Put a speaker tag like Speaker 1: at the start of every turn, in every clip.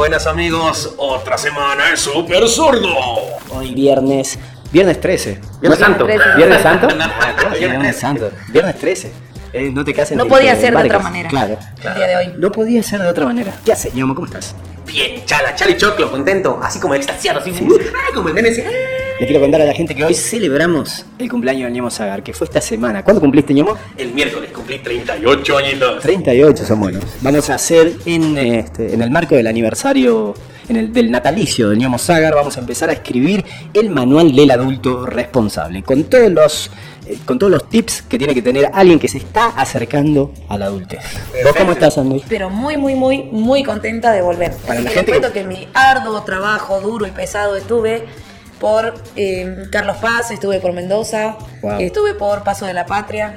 Speaker 1: Buenas amigos, otra semana es Super Sordo.
Speaker 2: Hoy viernes. Viernes 13.
Speaker 1: Viernes Santo.
Speaker 2: ¿Viernes Santo?
Speaker 1: Viernes
Speaker 2: Santo. Viernes 13. Eh, no te cases
Speaker 3: No podía
Speaker 2: de
Speaker 3: ser de otra manera.
Speaker 2: Claro.
Speaker 3: El día de hoy.
Speaker 2: No podía ser de otra manera. ¿Qué haces, Ñomo? ¿Cómo estás?
Speaker 1: Bien, chala, chala y choclo, contento, así como extasiado, así ah, como el nene ese.
Speaker 2: Le quiero contar a la gente que hoy celebramos el cumpleaños del Ñomo Sagar, que fue esta semana. ¿Cuándo cumpliste, Ñomo?
Speaker 1: El miércoles cumplí 38 añitos.
Speaker 2: 38 son buenos. Vamos a hacer en, este, en el marco del aniversario, en el del natalicio del Ñomo Sagar, vamos a empezar a escribir el manual del adulto responsable, con todos los eh, con todos los tips que tiene que tener alguien que se está acercando a la adultez. ¿Vos cómo estás, Andy?
Speaker 3: Pero muy, muy, muy, muy contenta de volver.
Speaker 2: Para
Speaker 3: Así
Speaker 2: la
Speaker 3: que
Speaker 2: gente
Speaker 3: les
Speaker 2: que-
Speaker 3: cuento que mi arduo trabajo, duro y pesado, estuve por eh, Carlos Paz, estuve por Mendoza,
Speaker 2: Wow.
Speaker 3: estuve por Paso de la Patria.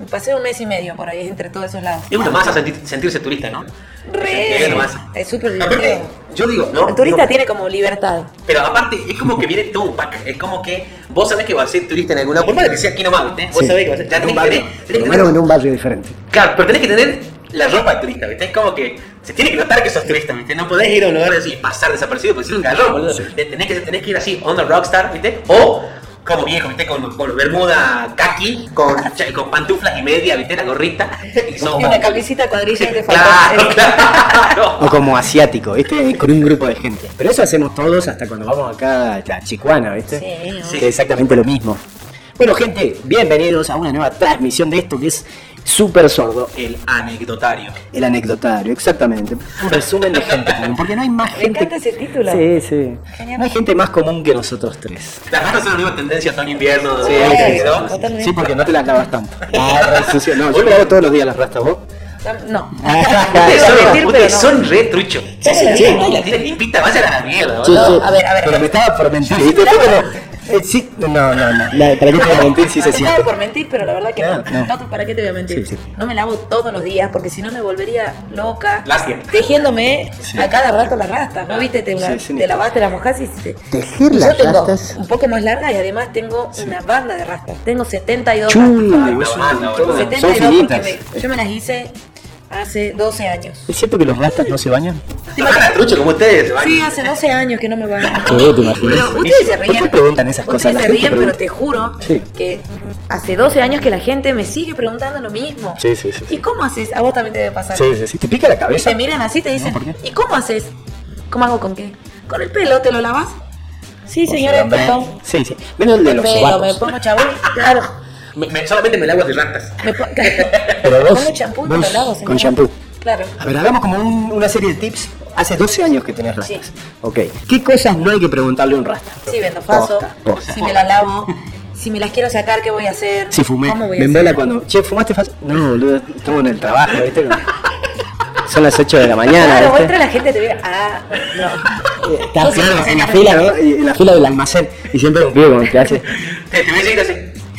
Speaker 3: Me Pasé un mes y medio por ahí, entre todos esos lados.
Speaker 1: Es una más a sentir- sentirse turista, ¿no?
Speaker 3: Re.
Speaker 1: Es una más.
Speaker 3: Es súper divertido.
Speaker 1: yo digo, ¿no?
Speaker 3: El turista
Speaker 1: Digo,
Speaker 3: tiene como libertad.
Speaker 1: Pero aparte, es como que viene todo un pack. Es como que vos sabés que vas a ser turista en algún lado. Por más que sea aquí nomás, ¿viste? Vos
Speaker 2: Sí.
Speaker 1: sabés que vas a ser. Ya
Speaker 2: un
Speaker 1: que tener. tenés que tener-
Speaker 2: en un barrio diferente.
Speaker 1: Claro, pero tenés que tener la ropa de turista, ¿viste? Es como que se tiene que notar que sos turista, ¿viste? No podés ir a un lugar así y pasar desapercibido porque sos un garrón, boludo. Te- Tenés que, tenés que ir así, on the rockstar, ¿viste? O como viejo, ¿viste? Con, con bermuda kaki, con, con pantuflas y media, ¿viste? La gorrita. Y sos
Speaker 3: Y una camisita cuadrilla falta.
Speaker 1: Claro, claro.
Speaker 2: O como asiático, ¿viste? Con un grupo de gente. Pero eso hacemos todos hasta cuando vamos acá a Chicuana, ¿viste?
Speaker 3: Sí,
Speaker 1: Sí.
Speaker 2: Que es exactamente lo mismo. Bueno, gente, bienvenidos a una nueva transmisión de esto que es Súper Sordo, el,
Speaker 1: Anecdotario.
Speaker 2: el anecdotario, exactamente. Un resumen de gente común, porque no hay más
Speaker 3: Me
Speaker 2: gente.
Speaker 3: encanta ese título.
Speaker 2: Sí, sí.
Speaker 3: Genial.
Speaker 2: No hay gente más común que nosotros tres.
Speaker 1: Las ratas son la nueva tendencia todo invierno.
Speaker 3: Sí,
Speaker 1: ¿no?
Speaker 3: totalmente.
Speaker 2: Sí, porque no te las lavas tanto. Ah, re sucio. No, yo me lavo todos los días las rastas, ¿vos?
Speaker 3: No.
Speaker 1: Ustedes son,
Speaker 3: mentir,
Speaker 1: ustedes
Speaker 3: pero no.
Speaker 1: son re truchos.
Speaker 3: Sí, sí,
Speaker 1: Sí,
Speaker 3: sí.
Speaker 1: la limpita, vayan a la mierda.
Speaker 2: Sí,
Speaker 1: boludo.
Speaker 2: sí.
Speaker 3: a ver, a ver.
Speaker 2: Pero me estaba por mentir. ¿viste? Pero, eh, sí, no, no, no. La- ¿Para qué te voy a mentir si se
Speaker 3: Estaba
Speaker 2: siente?
Speaker 3: por mentir, pero la verdad que no.
Speaker 2: No, no.
Speaker 3: No, ¿Para qué te voy a mentir?
Speaker 2: Sí, sí.
Speaker 3: No me lavo todos los días porque si no me volvería loca.
Speaker 1: Lástima.
Speaker 3: Tejiéndome a cada rato las rastas. ¿No viste? Te,
Speaker 2: Sí, sí.
Speaker 3: te lavaste, las mojás y te.
Speaker 2: Tejer
Speaker 3: y
Speaker 2: las
Speaker 3: yo tengo
Speaker 2: rastas.
Speaker 3: un poco más larga y además tengo una banda de rastas. Tengo 72
Speaker 2: Chuy,
Speaker 3: rastas.
Speaker 2: montón.
Speaker 1: boludo.
Speaker 2: Son
Speaker 3: 72 porque
Speaker 2: finitas.
Speaker 3: me- yo me las hice hace 12 años.
Speaker 2: ¿Es cierto que los rastas no se bañan?
Speaker 1: ¿Te imaginas trucho como ustedes? se van?
Speaker 3: Sí, hace 12 años que no me baño.
Speaker 2: Sí, te imaginas.
Speaker 3: Pero ustedes se
Speaker 2: ¿Por qué
Speaker 3: ríen.
Speaker 2: preguntan esas cosas?
Speaker 3: Ustedes se ríen, pero te juro
Speaker 2: Sí.
Speaker 3: que hace 12 años que la gente me sigue preguntando lo mismo.
Speaker 2: Sí, sí, sí.
Speaker 3: ¿Y cómo haces? A vos también te debe pasar.
Speaker 2: Sí, sí, sí. ¿Te pica la
Speaker 3: Y
Speaker 2: cabeza?
Speaker 3: te miran así y te dicen,
Speaker 2: ¿por qué?
Speaker 3: ¿y cómo haces? ¿Cómo hago con qué? ¿Con el pelo te lo lavas? Sí, señora, perdón.
Speaker 2: Sí, sí. Menos de los
Speaker 3: Pero me pongo chabón, claro.
Speaker 1: Me- me- solamente me lavo de ratas.
Speaker 3: Me pongo,
Speaker 2: Pero vos,
Speaker 3: pongo champú y lavo, señora.
Speaker 2: con champú.
Speaker 3: Claro.
Speaker 2: A ver, hagamos como un- una serie de tips. Hace 12 años que tenés rastas.
Speaker 3: Sí.
Speaker 2: Ok. ¿Qué cosas no hay que preguntarle a un rasta?
Speaker 3: Sí, vendo faso.
Speaker 2: Posta, posta.
Speaker 3: Si me la lavo. Si me las quiero sacar, ¿qué voy a hacer?
Speaker 2: Si fumé.
Speaker 3: ¿Cómo voy a
Speaker 2: Me
Speaker 3: hacer?
Speaker 2: embola cuando. Che, ¿fumaste fácil? No, boludo. Estamos en el trabajo, ¿viste? Son las 8 de la mañana.
Speaker 3: Claro,
Speaker 2: ¿viste?
Speaker 3: la gente te ve. Ah, no.
Speaker 2: Eh, claro, en la fila, ¿no? En la fila del almacén. Y siempre un pibe como que hace.
Speaker 1: Te, te voy a seguir así.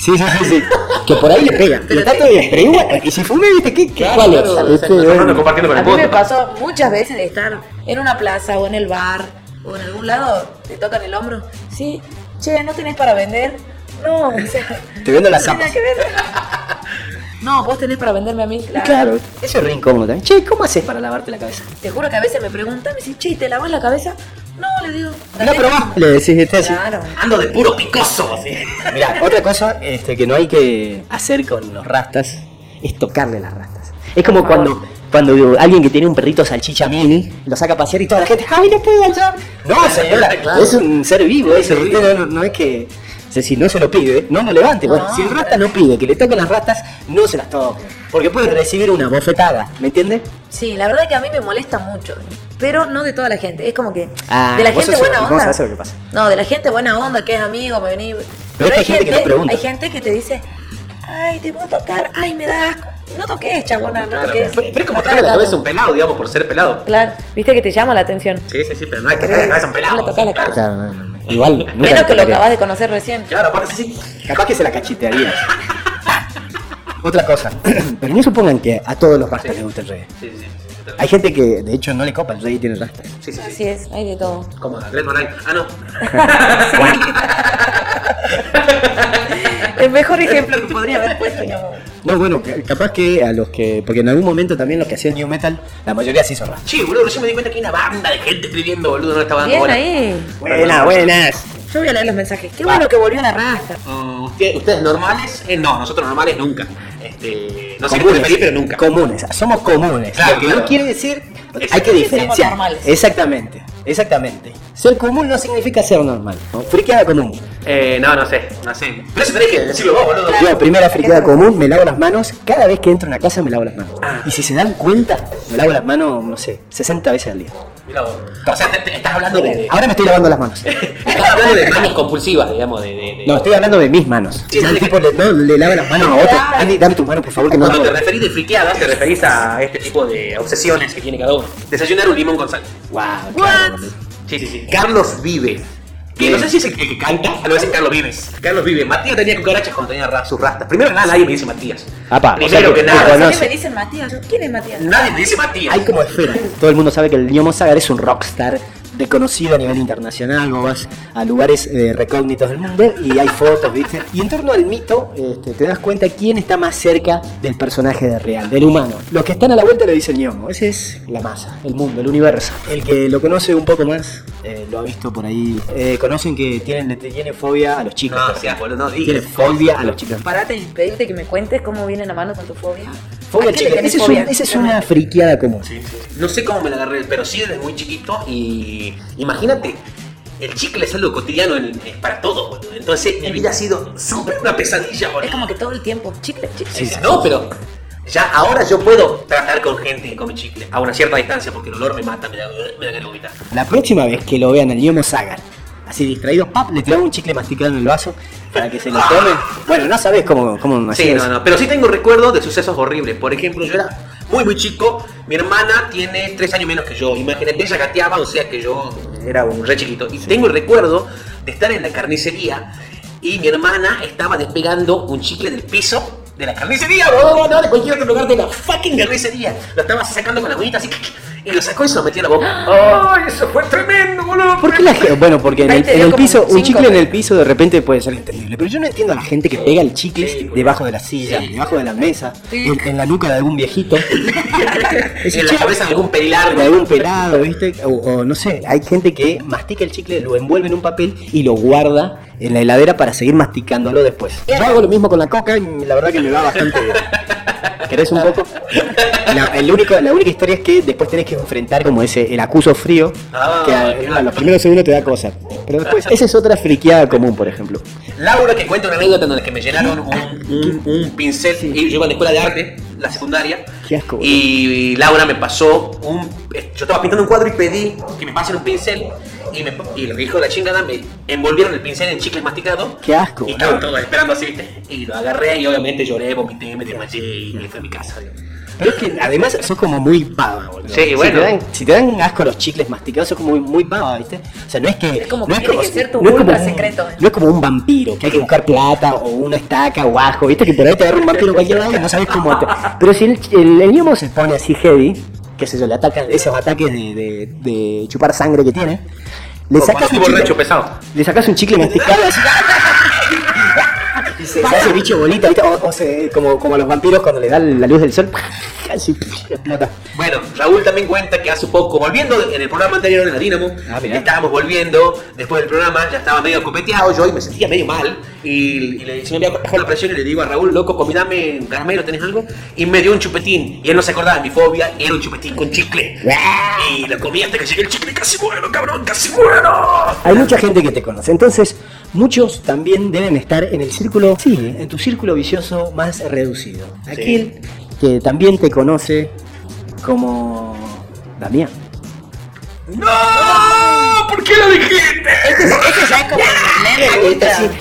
Speaker 2: Sí, sí, sí, sí. Que por ahí le pega. Pero está todo bien. Pero igual. Y si fumé, ¿viste? ¿Qué, qué, ¿Cuál es?
Speaker 1: claro,
Speaker 3: A
Speaker 1: el
Speaker 3: mí me
Speaker 1: voto.
Speaker 3: pasó muchas veces de estar en una plaza o en el bar o en algún lado, te tocan el hombro. Sí, che, ¿no tenés para vender? No, o sea,
Speaker 2: Te vendo las
Speaker 3: no tiene
Speaker 2: zapas.
Speaker 3: que ver. No, vos tenés para venderme a mí. Claro.
Speaker 2: Claro, eso es re incómodo también. Che, ¿cómo haces para lavarte la cabeza?
Speaker 3: Te juro que a veces me preguntan, me dicen, che, ¿te lavas la cabeza? No, le digo.
Speaker 2: No, pero vos le decís, este así.
Speaker 3: Claro.
Speaker 1: Ando de puro picoso. Así.
Speaker 2: Mira, otra cosa este, que no hay que hacer con los rastas es tocarle las rastas. Es como cuando, cuando alguien que tiene un perrito salchicha mini lo saca a pasear y toda la gente, ¡ay, le el sol! No, señora,
Speaker 1: Claro.
Speaker 2: es un ser vivo, ese no, no, no es que. O sea, si no se lo pide, no lo levante. Bueno,
Speaker 3: No,
Speaker 2: si el rasta no pide que le toquen las rastas, no se las toque. Porque puede recibir una bofetada, ¿me entiendes?
Speaker 3: Sí, la verdad que a mí me molesta mucho, pero no de toda la gente. Es como que
Speaker 2: Ah,
Speaker 3: de la gente buena onda.
Speaker 2: lo que pasa.
Speaker 3: No, de la gente buena onda, que es amigo, me vení.
Speaker 2: Pero es hay gente que te pregunta.
Speaker 3: Hay gente que te dice, ay, te a tocar, ay, me da asco. No toques, chabona, no toques.
Speaker 1: Pero pero es como tocarle la cabeza a un pelado, digamos, por ser pelado.
Speaker 3: Claro, viste que te llama la atención.
Speaker 1: Sí, sí, sí, pero no hay que tocarle la cabeza a un
Speaker 3: No le
Speaker 1: pelado.
Speaker 3: tocas la cabeza.
Speaker 2: Claro, no, no, no. Igual. nunca
Speaker 3: Menos que lo acabas de conocer recién.
Speaker 1: Claro, aparte sí.
Speaker 2: Capaz que se la cachetearía. Otra cosa. Pero no supongan que a todos los rastas les gusta el reggae.
Speaker 1: Sí, sí, sí.
Speaker 2: Hay gente que de hecho no le copa el reggae y tiene rastas.
Speaker 1: Sí, sí, sí.
Speaker 3: Así es, hay de todo.
Speaker 1: Como Glenn Moray. Ah, no.
Speaker 3: El mejor ejemplo que podría haber puesto, no.
Speaker 2: No, bueno, ca- capaz que a los que. Porque en algún momento también los que hacían New Metal, la mayoría se hizo rap.
Speaker 1: Che, boludo, recién me di cuenta que hay una banda de gente escribiendo, boludo, no estaba dando
Speaker 3: Bien
Speaker 1: bola.
Speaker 3: ahí.
Speaker 2: Buenas, buenas.
Speaker 3: Yo voy a leer los mensajes. Qué bueno que volvió la rasta.
Speaker 1: Mm, ¿usted- ¿Ustedes normales? Eh, no, nosotros normales nunca. Este, no sé qué pero nunca.
Speaker 2: Comunes, somos comunes.
Speaker 1: Claro,
Speaker 2: Lo que
Speaker 1: claro.
Speaker 2: no quiere decir. Hay que
Speaker 1: Exactamente.
Speaker 2: diferenciar.
Speaker 3: Somos normales.
Speaker 2: Exactamente, exactamente. Ser común no significa ser normal. ¿no? Friqueada común.
Speaker 1: Eh, no, no sé, no sé. Pero eso tenés que decirlo vos, boludo.
Speaker 2: Yo, primera friqueada común, me lavo las manos. Cada vez que entro a una casa me lavo las manos. Y si se dan cuenta, me lavo las manos, no sé, 60 veces al día.
Speaker 1: Mirá vos. O sea, te- te- estás hablando de, de-
Speaker 2: Ahora me estoy lavando las manos.
Speaker 1: estás hablando de manos compulsivas, digamos, de...
Speaker 2: No, estoy hablando de mis manos.
Speaker 1: Sí,
Speaker 2: el tipo le, no, le lava las manos a otro. Andy, dame tu mano, por favor, que no.
Speaker 1: Cuando te referís de friqueadas, te referís a este tipo de obsesiones que tiene cada uno. Desayunar un limón con sal.
Speaker 2: Wow, claro.
Speaker 1: Sí, sí, sí. Carlos Vive. Que no sé si es el que, que canta, o lo dicen Carlos Vives. Carlos Vive. Matías tenía cucarachas cuando tenía ra- sus rastas. Primero que nada, nadie me dice Matías.
Speaker 2: Apa, o
Speaker 1: Primero
Speaker 2: sea que
Speaker 1: que
Speaker 2: te
Speaker 1: nada.
Speaker 3: ¿Por qué me dicen Matías? ¿Quién es Matías?
Speaker 1: Nadie me dice Matías.
Speaker 2: Hay como esfera. Todo el mundo sabe que el Ñomo Sagar es un rockstar reconocido a nivel internacional. Vos vas a lugares eh, recógnitos del mundo y hay fotos, ¿viste? Y en torno al mito, este, te das cuenta quién está más cerca del personaje de real, del humano. Los que están a la vuelta le dicen Ñomo. Ese es la masa, el mundo, el universo. El que lo conoce un poco más, eh, lo ha visto por ahí. eh, conocen que tienen, tiene fobia a los chicos.
Speaker 1: No,
Speaker 2: por
Speaker 1: seas
Speaker 2: ejemplo.
Speaker 1: boludo, no
Speaker 2: Tiene fobia a los chicos.
Speaker 3: Parate y pedirte que me cuentes cómo viene la mano con tu fobia.
Speaker 2: Fobia
Speaker 3: ¿A qué le
Speaker 2: chica. Esa es, un- es una friqueada común.
Speaker 1: No sé cómo me la agarré, pero sí desde muy chiquito. Y imagínate, el chicle es algo cotidiano en- es para todos, boludo. Entonces mi vida ha sido súper una pesadilla, boludo.
Speaker 3: Es como que todo el tiempo, chicle, chicle.
Speaker 1: Sí, sí, No, pero ya ahora yo puedo tratar con gente que come chicle a una cierta distancia porque el olor me mata, me da, me da ganas de vomitar.
Speaker 2: La próxima vez que lo vean al Ñomo Sagar, así distraído, pap, le tiramos un chicle masticado en el vaso para que se lo tome. Bueno, no sabes cómo, cómo
Speaker 1: Sí, no,
Speaker 2: eso.
Speaker 1: no, pero sí tengo recuerdos de sucesos horribles. Por ejemplo, yo era muy, muy chico. Mi hermana tiene tres años menos que yo. Imagínate, ella gateaba, o sea que yo era un re chiquito. Y tengo el recuerdo de estar en la carnicería y mi hermana estaba despegando un chicle del piso de la carnicería, no, no, de cualquier otro lugar de la fucking carnicería. Lo estaba sacando con la bonita así y lo sacó y se lo metió a la boca. ¡Ay, eso fue tremendo, boludo!
Speaker 2: ¿Por qué la gente? Bueno, porque en el, en piso, un chicle en el piso de repente puede ser entendible. Pero yo no entiendo a la gente que pega el chicle debajo de la silla, debajo de la mesa, en, en la nuca de algún viejito. Ese
Speaker 1: En la cabeza de algún pelilargo.
Speaker 2: de algún pelado, ¿viste? O, o no sé, hay gente que mastica el chicle, lo envuelve en un papel y lo guarda en la heladera para seguir masticándolo después. Yo hago lo mismo con la coca y la verdad que me va bastante bien. ¿Querés un poco? La, el único, la única historia es que después tenés que enfrentar como ese, el acuso frío,
Speaker 1: Ah,
Speaker 2: que a,
Speaker 1: claro.
Speaker 2: a los primeros segundos te da cosa. Pero después, esa es otra friqueada común, por ejemplo.
Speaker 1: Laura que cuenta una anécdota en la que me llenaron un, un- un pincel y yo iba a la escuela de arte, la secundaria.
Speaker 2: Qué asco.
Speaker 1: Y Laura me pasó un. eh, Yo estaba pintando un cuadro y pedí que me pasen un pincel. Y, me, y el hijo de la chingada me envolvieron el pincel en chicles masticados.
Speaker 2: Qué asco,
Speaker 1: Y estaban todos esperando así, ¿viste? Y lo agarré y obviamente lloré, vomité, me desmayé y me fui a mi casa. digamos.
Speaker 2: Pero es que además sos como muy pava, boludo.
Speaker 1: Sí,
Speaker 2: Si
Speaker 1: bueno.
Speaker 2: te dan- Si te dan, asco los chicles masticados, sos como muy, muy pava, ¿viste? O sea, no es que.
Speaker 3: Es como
Speaker 2: no
Speaker 3: que tiene que ser tu
Speaker 2: no es como un-
Speaker 3: secreto.
Speaker 2: No es como un vampiro, que hay que buscar plata o una estaca o ajo, ¿viste? Que por ahí te agarra un vampiro cualquier lado y no sabes cómo te. Pero si el, el, el ñomo se pone así heavy, qué sé yo, le atacan esos ataques de, de, de chupar sangre que tiene. Le sacas, un chicle,
Speaker 1: pesado.
Speaker 2: le sacas un chicle masticado así. Y se, se hace bicho bolita, ¿viste? O, o se- como, como a los vampiros cuando le da la luz del sol, explota.
Speaker 1: Bueno, Raúl también cuenta que hace poco, volviendo en el programa anterior en la Dinamo,
Speaker 2: Ah,
Speaker 1: estábamos volviendo después del programa, ya estaba medio copeteado yo y me sentía medio mal. Y, y le, se me había bajado la presión y le digo a Raúl, loco, comidame un caramelo, ¿tenés algo? Y me dio un chupetín. Y él no se acordaba de mi fobia, era un chupetín con chicle. Y lo comí hasta que llegué el chicle y casi muero, cabrón, casi muero.
Speaker 2: Hay mucha gente que te conoce, entonces muchos también deben estar en el círculo, sí, en tu círculo vicioso más reducido. Aquel que también te conoce como Damián.
Speaker 1: ¡No! ¿Por qué lo dijiste?
Speaker 3: Ya es como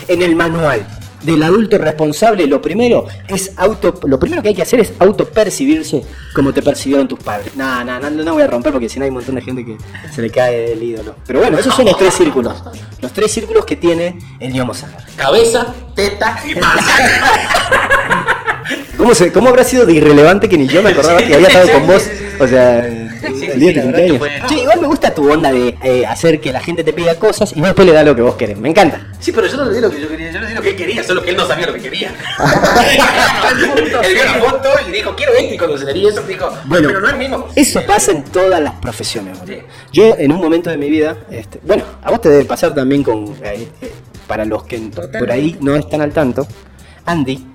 Speaker 2: en el manual del adulto responsable, lo primero es auto, lo primero que hay que hacer es autopercibirse como te percibieron tus padres. No, no, no, no voy a romper porque si no hay un montón de gente que se le cae el ídolo. Pero bueno, esos son los tres círculos. Los tres círculos que tiene el Sagar.
Speaker 1: Cabeza, teta y panza.
Speaker 2: ¿Cómo, se, ¿Cómo habrá sido de irrelevante que ni yo me acordaba que había estado con vos? O sea, el día de tu cumpleaños. Che, igual me gusta tu onda de eh, hacer que la gente te pida cosas y vos después le das lo que vos querés. Me encanta.
Speaker 1: Sí, pero yo no le di lo que yo quería, yo le di lo que él quería, solo que él no sabía lo que quería. él vio la foto y dijo, quiero esto, y cuando se le di eso, dijo,
Speaker 2: Bueno,
Speaker 1: pero no es mismo.
Speaker 2: Eso pasa en todas las profesiones, boludo.
Speaker 1: Sí.
Speaker 2: Yo en un momento de mi vida, este, bueno, a vos te debe pasar también con, eh, eh, para los que por ahí no están al tanto, Andy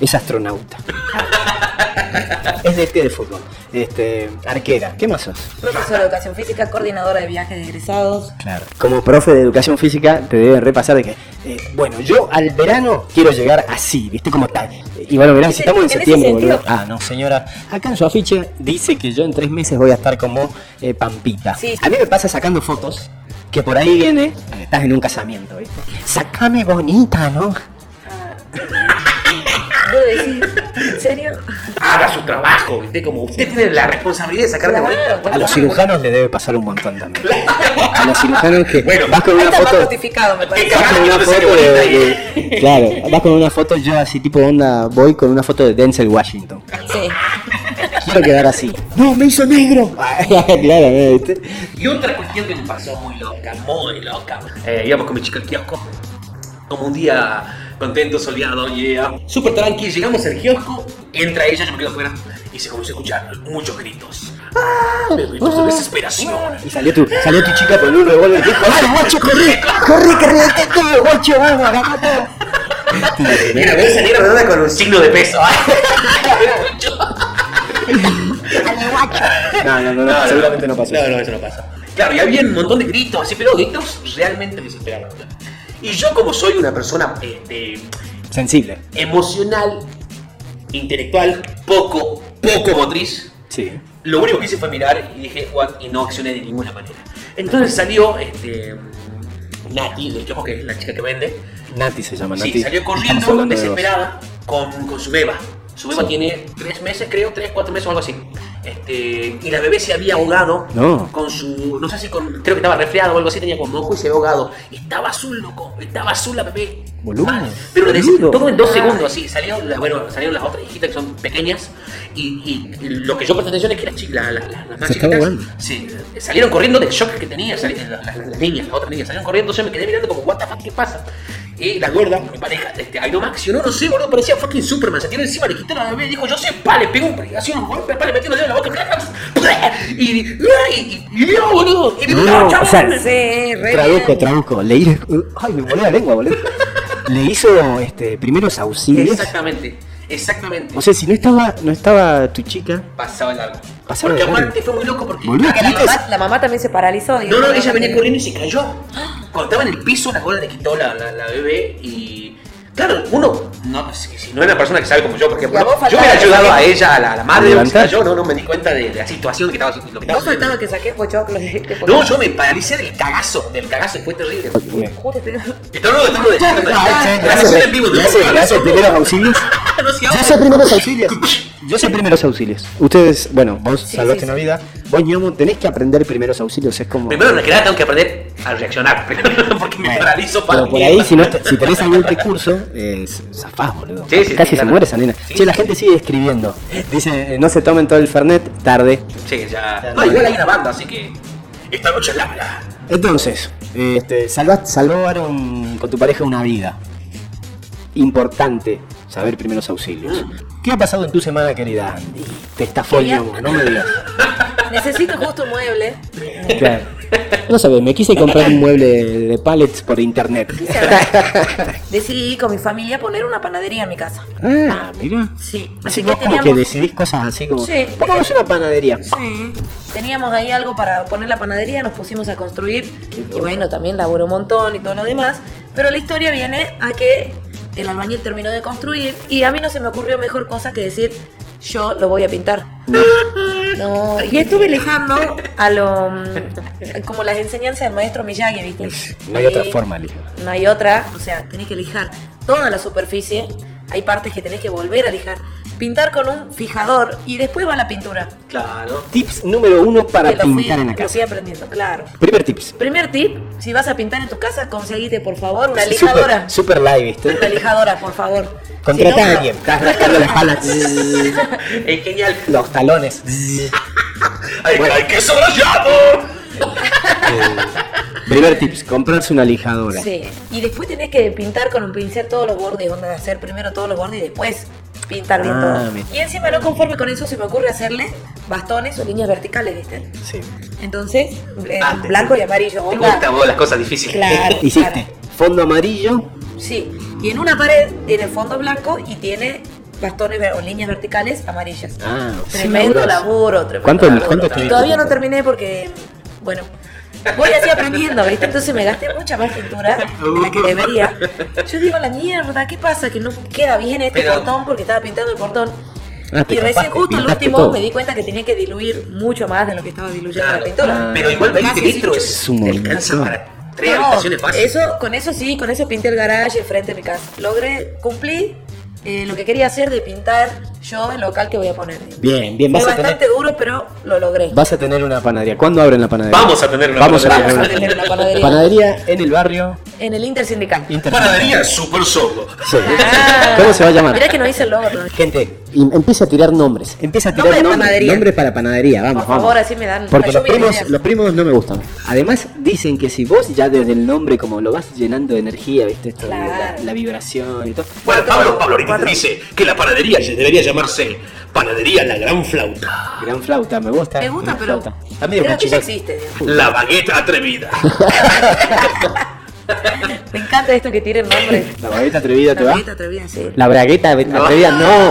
Speaker 2: es astronauta. es de este de fútbol, este, arquera. ¿Qué más sos?
Speaker 3: Profesora de educación física, coordinadora de viajes de egresados.
Speaker 2: Claro. Como profe de educación física te deben repasar de que, eh, bueno, yo al verano quiero llegar así, ¿viste? Como tal. Y bueno, verán, si estamos en septiembre, boludo. Ah, no, señora. Acá en su afiche dice que yo en tres meses voy a estar como eh, Pampita.
Speaker 3: Sí.
Speaker 2: A mí me pasa sacando fotos que por ahí viene, estás en un casamiento, ¿viste? Sacame bonita, ¿no?
Speaker 3: ¿En serio?
Speaker 1: Haga su trabajo, ¿viste? Como usted tiene la responsabilidad de sacar de
Speaker 3: Claro.
Speaker 2: A los cirujanos le debe pasar un montón también. A los cirujanos que
Speaker 1: Bueno,
Speaker 2: vas con una foto.
Speaker 3: me parece.
Speaker 1: Qué
Speaker 2: Vas con
Speaker 1: cagado
Speaker 2: una foto de, de- Claro, vas con una foto yo así tipo onda, voy con una foto de Denzel Washington.
Speaker 3: Sí.
Speaker 2: Quiero quedar así. No, me hizo negro. claro, ¿viste?
Speaker 1: Y otra cuestión que me pasó muy loca, muy loca. Eh, íbamos con mi chica al kiosco. Como un día contento, soleado, yeah. Súper tranqui, llegamos al kiosco, entra ella, yo me quedo afuera y se comenzó a escuchar muchos gritos. ¡Ah! Gritos de desesperación.
Speaker 2: Y salió tu, salió tu chica con un revólver y dijo, ¡ay, guacho, corre! ¡Corre, que reventé todo, guacho, vamos, agarra todo!
Speaker 1: Mira, voy a salir redonda con un signo de peso.
Speaker 2: No, no, no, no, seguramente no pasó.
Speaker 1: No, no, eso no pasa. Claro, y había un montón de gritos, así, pero gritos realmente desesperados. Y yo, como soy una persona este,
Speaker 2: Sensible.
Speaker 1: emocional, intelectual, poco, poco motriz,
Speaker 2: Sí.
Speaker 1: lo único que hice fue mirar y dije, what, y no accioné de ninguna manera. Entonces salió este, Nati, kiosco, que es la chica que vende,
Speaker 2: Nati se llama, Nati.
Speaker 1: Sí, salió corriendo desesperada con, con su beba. Su beba tiene tres meses, creo, tres, cuatro meses o algo así. Este, y la bebé se había ahogado
Speaker 2: No.
Speaker 1: con su. No sé si con. Creo que estaba resfriado o algo así, tenía como ojo y se había ahogado. Estaba azul, loco. Estaba azul la bebé.
Speaker 2: Boludo,
Speaker 1: Mal. Pero
Speaker 2: boludo.
Speaker 1: todo en dos segundos, así. Salieron, la- bueno, salieron las otras hijitas que son pequeñas. Y, y lo que yo presté atención es que las chicas, la, la- la- las más
Speaker 2: ahogando.
Speaker 1: sí, salieron corriendo del shock que tenía. las, niñas, las otras niñas salieron corriendo. Yo me quedé mirando como, what the fuck, ¿qué pasa? Y la gorda, mi pareja, este, Airomax, yo no, no sé, boludo, parecía fucking Superman. Se tiró encima, le quitó la bebé, dijo, yo sé, pa, le pegó un así un golpe, pa, le metió la boca. Y, y, y, y vio, boludo. Y
Speaker 2: No,
Speaker 1: no,
Speaker 2: o sea,
Speaker 3: Sí, bien.
Speaker 2: traduco. Le hizo. Ay, me volé la lengua, boludo. Le hizo este, primeros auxilios.
Speaker 1: Exactamente, exactamente.
Speaker 2: O sea, si no estaba, no estaba tu chica.
Speaker 1: pasaba el largo.
Speaker 2: Pasaba
Speaker 1: porque aparte fue muy loco porque.
Speaker 2: Boludo,
Speaker 3: Que la,
Speaker 2: ¿qué
Speaker 3: mamá, la mamá también se paralizó.
Speaker 1: No, no,
Speaker 3: la
Speaker 1: ella venía corriendo y se cayó. Cuando estaba en el piso, la gorda le quitó la, la, la bebé y. Claro, uno, no, si, si no es una persona que sabe como yo, por ejemplo,
Speaker 3: Y a vos
Speaker 1: yo hubiera ayudado a ella, a la, a la madre,
Speaker 2: ¿A
Speaker 1: que se cayó, no, no me di cuenta de, de la situación que estaba, lo que estaba
Speaker 3: No faltaba que saqué pochoclo.
Speaker 1: No, yo me paralicé del cagazo, del cagazo, fue terrible.
Speaker 3: Joder, pero-
Speaker 1: Estamos estamos de Gracias en vivo,
Speaker 2: Yo sé primeros auxilios. Yo sé primeros auxilios. Ustedes, bueno, vos
Speaker 3: Sí,
Speaker 2: salvaste
Speaker 3: sí,
Speaker 2: una vida. Vos, ñomo, tenés que aprender primeros auxilios. Es como.
Speaker 1: Primero, que nada, tengo que aprender a reaccionar, porque me paralizo para
Speaker 2: Pero por ahí, si, no si tenés algún recurso, eh, zafás, boludo.
Speaker 1: Sí, sí,
Speaker 2: Casi se
Speaker 1: claro.
Speaker 2: muere esa nena.
Speaker 1: Sí,
Speaker 2: che, la gente sigue escribiendo. Dice, eh, no se tomen todo el Fernet, tarde.
Speaker 1: Sí, ya. No, igual hay una banda, así que. Esta noche es la.
Speaker 2: Entonces, este, salvaste, salvaron con tu pareja una vida. Importante saber primeros auxilios. ¿Qué ha pasado en tu semana, querida Andy? Te estafó el
Speaker 3: Quería-
Speaker 2: ñomo, no me digas.
Speaker 3: Necesito justo un mueble.
Speaker 2: Claro. No sabes, me quise comprar un mueble de pallets por internet.
Speaker 3: Decidí con mi familia poner una panadería en mi casa.
Speaker 2: Ah, mira.
Speaker 3: Sí.
Speaker 2: Así
Speaker 3: Así
Speaker 2: vos
Speaker 3: que
Speaker 2: como que decidís cosas así como.
Speaker 3: Sí.
Speaker 2: Pongamos una panadería.
Speaker 3: Sí. teníamos ahí algo para poner la panadería, nos pusimos a construir. Y bueno, también laburó un montón y todo lo demás. Pero la historia viene a que el albañil terminó de construir y a mí no se me ocurrió mejor cosa que decir, yo lo voy a pintar. No, y estuve lejando a lo. mm, como las enseñanzas del maestro Miyagi, ¿viste?
Speaker 2: No hay otra forma, Lija.
Speaker 3: No hay otra, o sea, tenés que lijar toda la superficie. Hay partes que tenés que volver a lijar. Pintar con un fijador y después va la pintura.
Speaker 1: Claro.
Speaker 2: Tips número uno para
Speaker 3: Que lo fui-
Speaker 2: pintar en la
Speaker 3: Lo fui
Speaker 2: casa.
Speaker 3: aprendiendo, claro.
Speaker 2: Primer tips.
Speaker 3: Primer tip, si vas a pintar en tu casa, conseguite por favor una lijadora.
Speaker 2: Super, super live, ¿viste?
Speaker 3: Una lijadora, por favor. Si no,
Speaker 2: a alguien. Estás rascando la espalda.
Speaker 1: Es genial.
Speaker 2: Los talones.
Speaker 1: ¡Hay, hay queso rallado!
Speaker 2: Primer tips, comprarse una lijadora.
Speaker 3: Sí. Y después tenés que pintar con un pincel todos los bordes, onda de hacer primero todos los bordes y después pintar bien
Speaker 2: Ah,
Speaker 3: todo. Y encima no conforme con eso se me ocurre hacerle bastones o líneas verticales, ¿viste?
Speaker 2: Sí.
Speaker 3: Entonces, eh,
Speaker 1: Ah, te-
Speaker 3: blanco y amarillo.
Speaker 1: Te gustan vos las cosas difíciles.
Speaker 3: Claro.
Speaker 2: Hiciste
Speaker 3: claro.
Speaker 2: fondo amarillo.
Speaker 3: Sí. Y en una pared tiene fondo blanco y tiene bastones o líneas verticales amarillas.
Speaker 2: Ah, sí,
Speaker 3: Tremendo
Speaker 2: laburás.
Speaker 3: laburo, tremendo
Speaker 2: ¿Cuánto-
Speaker 3: laburo.
Speaker 2: cuánto?
Speaker 3: Todavía no terminé porque, bueno, voy así aprendiendo, ¿viste? Entonces me gasté mucha más pintura de la que debería. Yo digo, la mierda, ¿qué pasa? Que no queda bien este
Speaker 1: Pero-
Speaker 3: portón porque estaba pintando el portón.
Speaker 2: Ah,
Speaker 3: y recién justo al
Speaker 2: pintaste
Speaker 3: último
Speaker 2: todo.
Speaker 3: me di cuenta que tenía que diluir mucho más de lo que estaba diluyendo la pintura.
Speaker 1: Pero igual 20
Speaker 3: Casi
Speaker 1: litros es
Speaker 2: un
Speaker 1: alcanza para tres
Speaker 3: No,
Speaker 1: habitaciones fácil.
Speaker 3: Eso, con eso sí, con eso pinté el garage frente a mi casa. Logré, cumplí eh, lo que quería hacer de pintar yo el local que voy a poner.
Speaker 2: Bien, bien,
Speaker 3: Fue
Speaker 2: vas a tener,
Speaker 3: bastante duro, pero lo logré.
Speaker 2: vas a tener una panadería. ¿Cuándo abren la panadería?
Speaker 1: Vamos a tener una
Speaker 2: Vamos a
Speaker 1: panadería.
Speaker 3: Vamos a
Speaker 2: tener
Speaker 3: tener una panadería.
Speaker 2: Panadería en el barrio
Speaker 3: En el Intersindical.
Speaker 2: Inter.
Speaker 1: Panadería Super Solo.
Speaker 2: Sí.
Speaker 3: Ah,
Speaker 2: ¿Cómo se va a llamar?
Speaker 3: Mirá que no hice el logo todavía.
Speaker 2: Gente, y empieza a tirar nombres. Empieza a tirar nombres, para panadería. Vamos,
Speaker 3: Por favor,
Speaker 2: vamos.
Speaker 3: así me dan
Speaker 2: Porque los primos, los primos no me gustan. Además, dicen que si vos ya desde el nombre, como lo vas llenando de energía, ¿viste? Esto la, vibración y todo.
Speaker 1: Bueno, Pablo, Pablo ahorita dice que la panadería debería llamarse Panadería La Gran Flauta.
Speaker 2: Gran flauta, me gusta.
Speaker 3: Me gusta, pero
Speaker 2: flauta. Está medio
Speaker 3: creo que ya
Speaker 2: cochinoso.
Speaker 3: existe.
Speaker 1: La bagueta atrevida.
Speaker 3: Me encanta esto que tienen nombres.
Speaker 2: La bagueta atrevida te
Speaker 3: La
Speaker 2: va.
Speaker 3: bagueta atrevida, sí.
Speaker 2: La bragueta atrevida, no.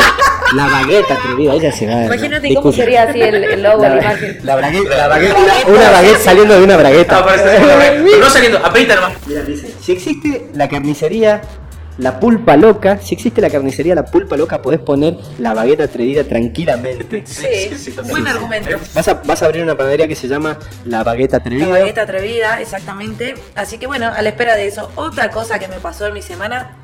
Speaker 2: La bagueta atrevida, ella se va.
Speaker 3: Imagínate cómo sería así el, el logo, la,
Speaker 2: La,
Speaker 3: imagen.
Speaker 2: la bragueta, la bagueta,
Speaker 3: Bragueta.
Speaker 2: una baguette saliendo de una bragueta.
Speaker 1: La bagueta- Pero no saliendo, aprieta nomás.
Speaker 2: Mira, dice, si existe la carnicería La Pulpa Loca, si existe la carnicería La Pulpa Loca, podés poner la bagueta atrevida tranquilamente.
Speaker 3: Sí,
Speaker 1: sí, sí,
Speaker 3: buen argumento.
Speaker 2: Vas a, vas a abrir una panadería que se llama La Bagueta Atrevida.
Speaker 3: La bagueta atrevida, exactamente. Así que bueno, a la espera de eso. Otra cosa que me pasó en mi semana,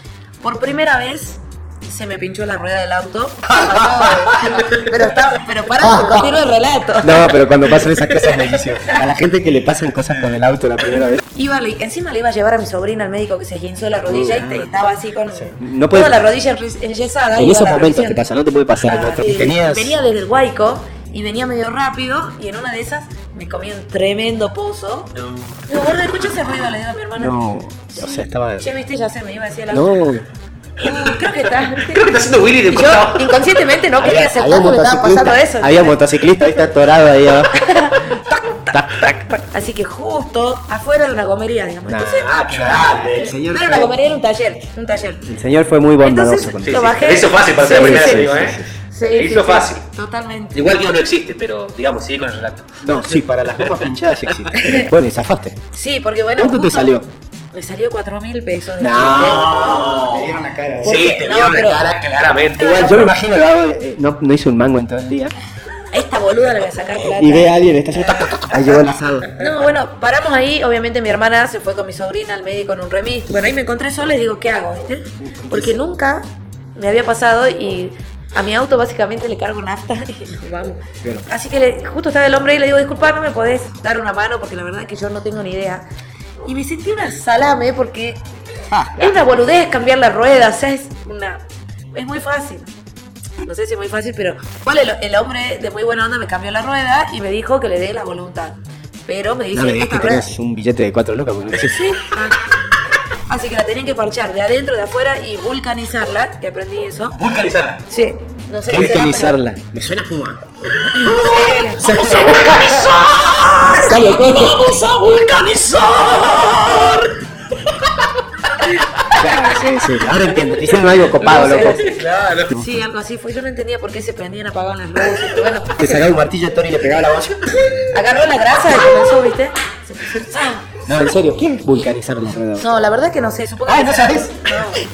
Speaker 3: por primera vez se me pinchó la rueda del auto. pero está, pero para, continúa el relato.
Speaker 2: No, pero cuando pasan esas cosas me dicen, a la gente que le pasan cosas con el auto la primera vez.
Speaker 3: Iba, encima le iba a llevar a mi sobrina al médico que se guinzó la rodilla y te- estaba así con
Speaker 2: No puede-
Speaker 3: toda la rodilla enyesada.
Speaker 2: En esos momentos te pasa, no te puede pasar
Speaker 3: Ah,
Speaker 2: otro.
Speaker 3: y
Speaker 2: Tenías...
Speaker 3: Venía desde el Huayco y venía medio rápido y en una de esas me comí un tremendo pozo. Digo, gordo, escucha ese ruido, le digo a mi hermana.
Speaker 2: No, o sea, estaba...
Speaker 3: Ya viste, ya se me iba a decir la
Speaker 2: No,
Speaker 3: creo que está.
Speaker 1: Creo que está haciendo Willy de
Speaker 3: yo
Speaker 1: costado.
Speaker 3: inconscientemente no quería aceptar que me estaba pasando eso.
Speaker 2: había motociclista, ahí está atorado ahí abajo.
Speaker 3: Así que justo afuera de una comería, digamos.
Speaker 2: Nah,
Speaker 3: Entonces,
Speaker 1: Ah,
Speaker 2: el señor,
Speaker 3: no era una comería, era un taller. Un taller.
Speaker 2: el señor fue muy bondadoso
Speaker 3: Entonces,
Speaker 2: con
Speaker 1: Sí,
Speaker 3: Lo
Speaker 1: sí.
Speaker 3: bajé.
Speaker 1: Eso es fácil para ser
Speaker 3: Sí,
Speaker 1: la primera
Speaker 3: sí,
Speaker 1: vez, digo,
Speaker 2: sí,
Speaker 1: ¿eh?
Speaker 3: Sí,
Speaker 1: Hizo
Speaker 3: sí,
Speaker 1: fácil.
Speaker 3: sí, Totalmente.
Speaker 1: Igual que no existe, pero digamos, sigue con el relato.
Speaker 2: No, sí, para las gomas pinchadas existe. Bueno, y zafaste.
Speaker 3: Sí, porque bueno.
Speaker 2: ¿Cuánto te salió?
Speaker 3: Me salió 4 mil pesos. de
Speaker 2: No, te dieron la cara.
Speaker 3: ¿Por
Speaker 1: Sí, te
Speaker 3: pero-
Speaker 1: la cara claramente.
Speaker 2: Igual yo me imagino, el vago, eh, no, no hizo un mango en todo el día.
Speaker 3: A esta boluda le voy a sacar plata.
Speaker 2: Y ve a alguien, está haciendo... Ahí llegó el asado.
Speaker 3: No, bueno, paramos ahí. Obviamente mi hermana se fue con mi sobrina al médico en un remis. Bueno, ahí me encontré sola y digo, ¿qué hago? ¿Viste? Porque nunca me había pasado y a mi auto básicamente le cargo nafta y vamos. Así que le- justo estaba el hombre y le digo, disculpa, no me podés dar una mano porque la verdad es que yo no tengo ni idea. Y me sentí una salame porque es una boludez cambiar la rueda, o sea, es una... Es muy fácil. No sé si es muy fácil, pero ¿cuál el, el hombre de muy buena onda me cambió la rueda y me dijo que le dé la voluntad. Pero me dice
Speaker 2: No digas
Speaker 3: esta
Speaker 2: que
Speaker 3: rueda-
Speaker 2: tenés un billete de 4 lucas. porque no sé.
Speaker 3: Sí. Ah. Así que la tenían que parchar de adentro, de afuera y vulcanizarla, que aprendí eso.
Speaker 1: Vulcanizarla.
Speaker 3: Sí. No sé qué
Speaker 2: Vulcanizarla.
Speaker 1: Me suena a fuma.
Speaker 3: pero-
Speaker 2: Sale, coge.
Speaker 1: ¡Vamos a vulcanizar!
Speaker 2: Claro, sí, sí. Ahora entiendo. Te hicieron algo copado,
Speaker 3: No sé,
Speaker 2: loco.
Speaker 1: Claro.
Speaker 3: Sí, algo así fue. Yo no entendía por qué se prendían, apagaban las luces. Bueno,
Speaker 2: Te sacaba un martillo de Tony y le pegaba la voz.
Speaker 3: agarró la grasa y comenzó, ¿viste? Se puso-.
Speaker 2: No, en serio, ¿quién vulcanizar la rueda?
Speaker 3: No, la verdad que no sé. Supongo
Speaker 2: Ah,
Speaker 3: que
Speaker 2: ¿no sabes?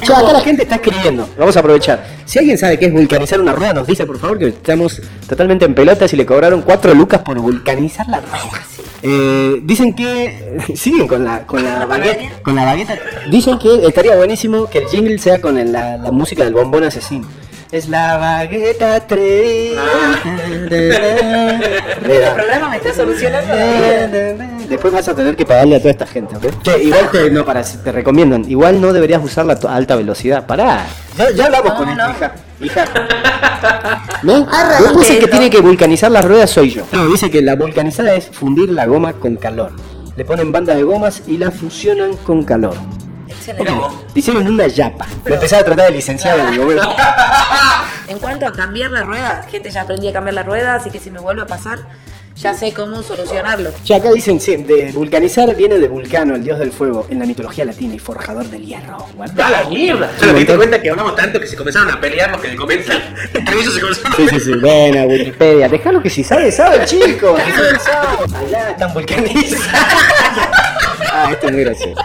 Speaker 3: No.
Speaker 2: Acá la gente está escribiendo. Vamos a aprovechar. Si alguien sabe qué es vulcanizar una rueda, nos dice por favor que estamos totalmente en pelotas y le cobraron 4 lucas por vulcanizar la rueda. Eh, dicen que siguen con la con la
Speaker 3: ¿La
Speaker 2: baguette,
Speaker 3: panadería?
Speaker 2: con la bagueta. Dicen que estaría buenísimo que el jingle sea con el- la, la música del bombón asesino. Es la bagueta atrevida.
Speaker 3: Este programa me está solucionando la.
Speaker 2: Después vas a tener que pagarle a toda esta gente, ¿ok? Che, igual te, no, para, te recomiendan, igual no deberías usarla a to- a alta velocidad. Pará, ya, ya hablamos
Speaker 3: No,
Speaker 2: con
Speaker 3: no.
Speaker 2: hija. Hija. ¿No? Después el que tiene que vulcanizar las ruedas soy yo. No, dice que la vulcanizada es fundir la goma con calor. Le ponen bandas de gomas y la fusionan con calor. Hicieron una yapa. Me empezaba a tratar de licenciado. Digo, bueno,
Speaker 3: En cuanto a cambiar la rueda, gente ya aprendí a cambiar la rueda, así que si me vuelve a pasar, ya sé cómo solucionarlo.
Speaker 2: Ya acá dicen, sí, de vulcanizar viene de Vulcano, el dios del fuego, en la mitología latina y forjador del hierro.
Speaker 1: ¡A la mierda! Solo te diste cuenta que hablamos tanto que se comenzaron a pelear comienzo entre ellos se comenzaron a
Speaker 2: Sí, sí, sí, buena Wikipedia. Dejalo que si sabe, sabe, chicos. Allá están vulcanizados. Ah, esto es muy gracioso.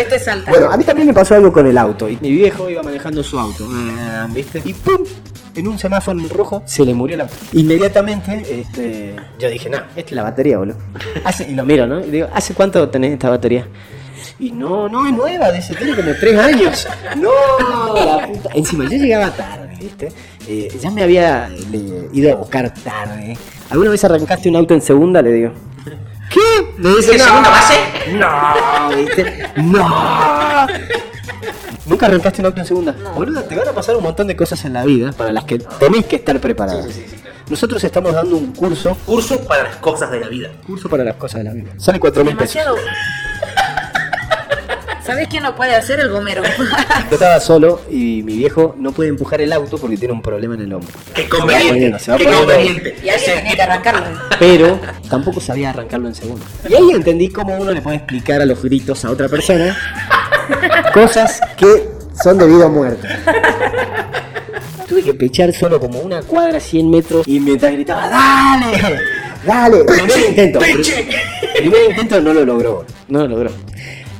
Speaker 3: Esto es alta.
Speaker 2: Bueno, a mí también me pasó algo con el auto. Y mi viejo iba manejando su auto, ah, ¿viste? Y ¡pum! En un semáforo en rojo se le murió el auto. Inmediatamente, este, yo dije, no, esta es la batería, boludo. Hace- y lo miro, ¿no? Y digo, ¿hace cuánto tenés esta batería? Y no, no es nueva, dice, tiene como tres años. No, la puta. Encima, yo llegaba tarde, ¿viste? Eh, ya me había le- ido a buscar tarde. ¿Alguna vez arrancaste un auto en segunda? Le digo. ¿Qué? Le dice,
Speaker 1: ¿En segunda base?
Speaker 2: No, ¿viste? No. ¿Nunca arrancaste un auto en segunda? Boludo, te van a pasar un montón de cosas en la vida para las que tenés que estar preparado. Nosotros estamos dando un curso,
Speaker 1: Curso para las cosas de la vida.
Speaker 2: curso para las cosas de la vida. Sale cuatro mil pesos.
Speaker 3: ¿Sabés quién lo puede hacer? El gomero.
Speaker 2: Yo estaba solo y mi viejo no puede empujar el auto porque tiene un problema en el hombro.
Speaker 1: ¡Qué
Speaker 2: Se
Speaker 1: conveniente!
Speaker 2: va
Speaker 1: ¡Qué conveniente!
Speaker 3: y alguien tenía que arrancarlo.
Speaker 2: Pero tampoco sabía arrancarlo en segunda. Y ahí entendí cómo uno le puede explicar a los gritos a otra persona cosas que son de vida o muerte. Tuve que pechar solo como una cuadra, 100 metros, y mientras gritaba, ¡dale! ¡Dale! Primer intento. Primer intento no lo logró. No lo logró.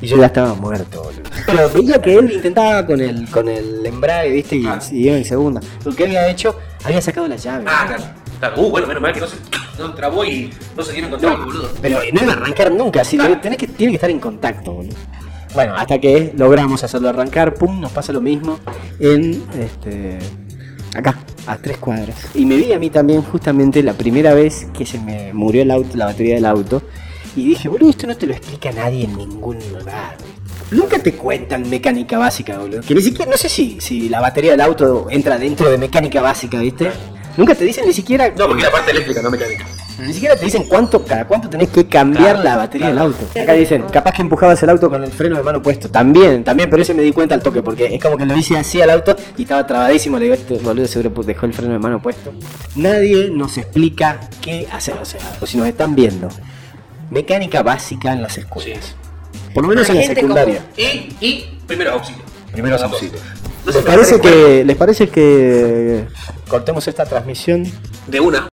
Speaker 2: Y yo ya estaba muerto, boludo. Pero veía que él intentaba con el, con el embrague, ¿viste? Y, y iba en segunda. Lo que había hecho, había sacado la llave.
Speaker 1: Ah, claro. claro. Uh, bueno, menos mal que no se no trabó y no se dieron control,
Speaker 2: No,
Speaker 1: boludo.
Speaker 2: pero no iba a arrancar nunca, así tenés que, tiene que estar en contacto, boludo. Bueno, hasta que logramos hacerlo arrancar, pum, nos pasa lo mismo en este acá, a tres cuadras. Y me vi a mí también justamente la primera vez que se me murió el auto, la batería del auto. Y dije, boludo, esto no te lo explica nadie en ningún lugar. Nunca te cuentan mecánica básica, boludo. Que ni siquiera, no sé si, si la batería del auto entra dentro de mecánica básica, ¿viste? Nunca te dicen ni siquiera.
Speaker 1: No, porque la parte eléctrica, no mecánica.
Speaker 2: Ni siquiera te dicen cuánto, cada cuánto tenés que cambiar la batería del auto. Acá dicen, capaz que empujabas el auto con el freno de mano puesto. También, también, pero ese me di cuenta al toque, porque es como que lo hice así al auto y estaba trabadísimo. Le digo, este boludo seguro dejó el freno de mano puesto. Nadie nos explica qué hacer, o sea, o si nos están viendo. Mecánica básica en las escuelas. Por lo menos en la secundaria.
Speaker 1: Y, y primeros auxilios.
Speaker 2: Primeros auxilios.
Speaker 1: No se
Speaker 2: ¿Les parece,
Speaker 1: puede-
Speaker 2: que, ¿Les parece que cortemos esta transmisión?
Speaker 1: De una.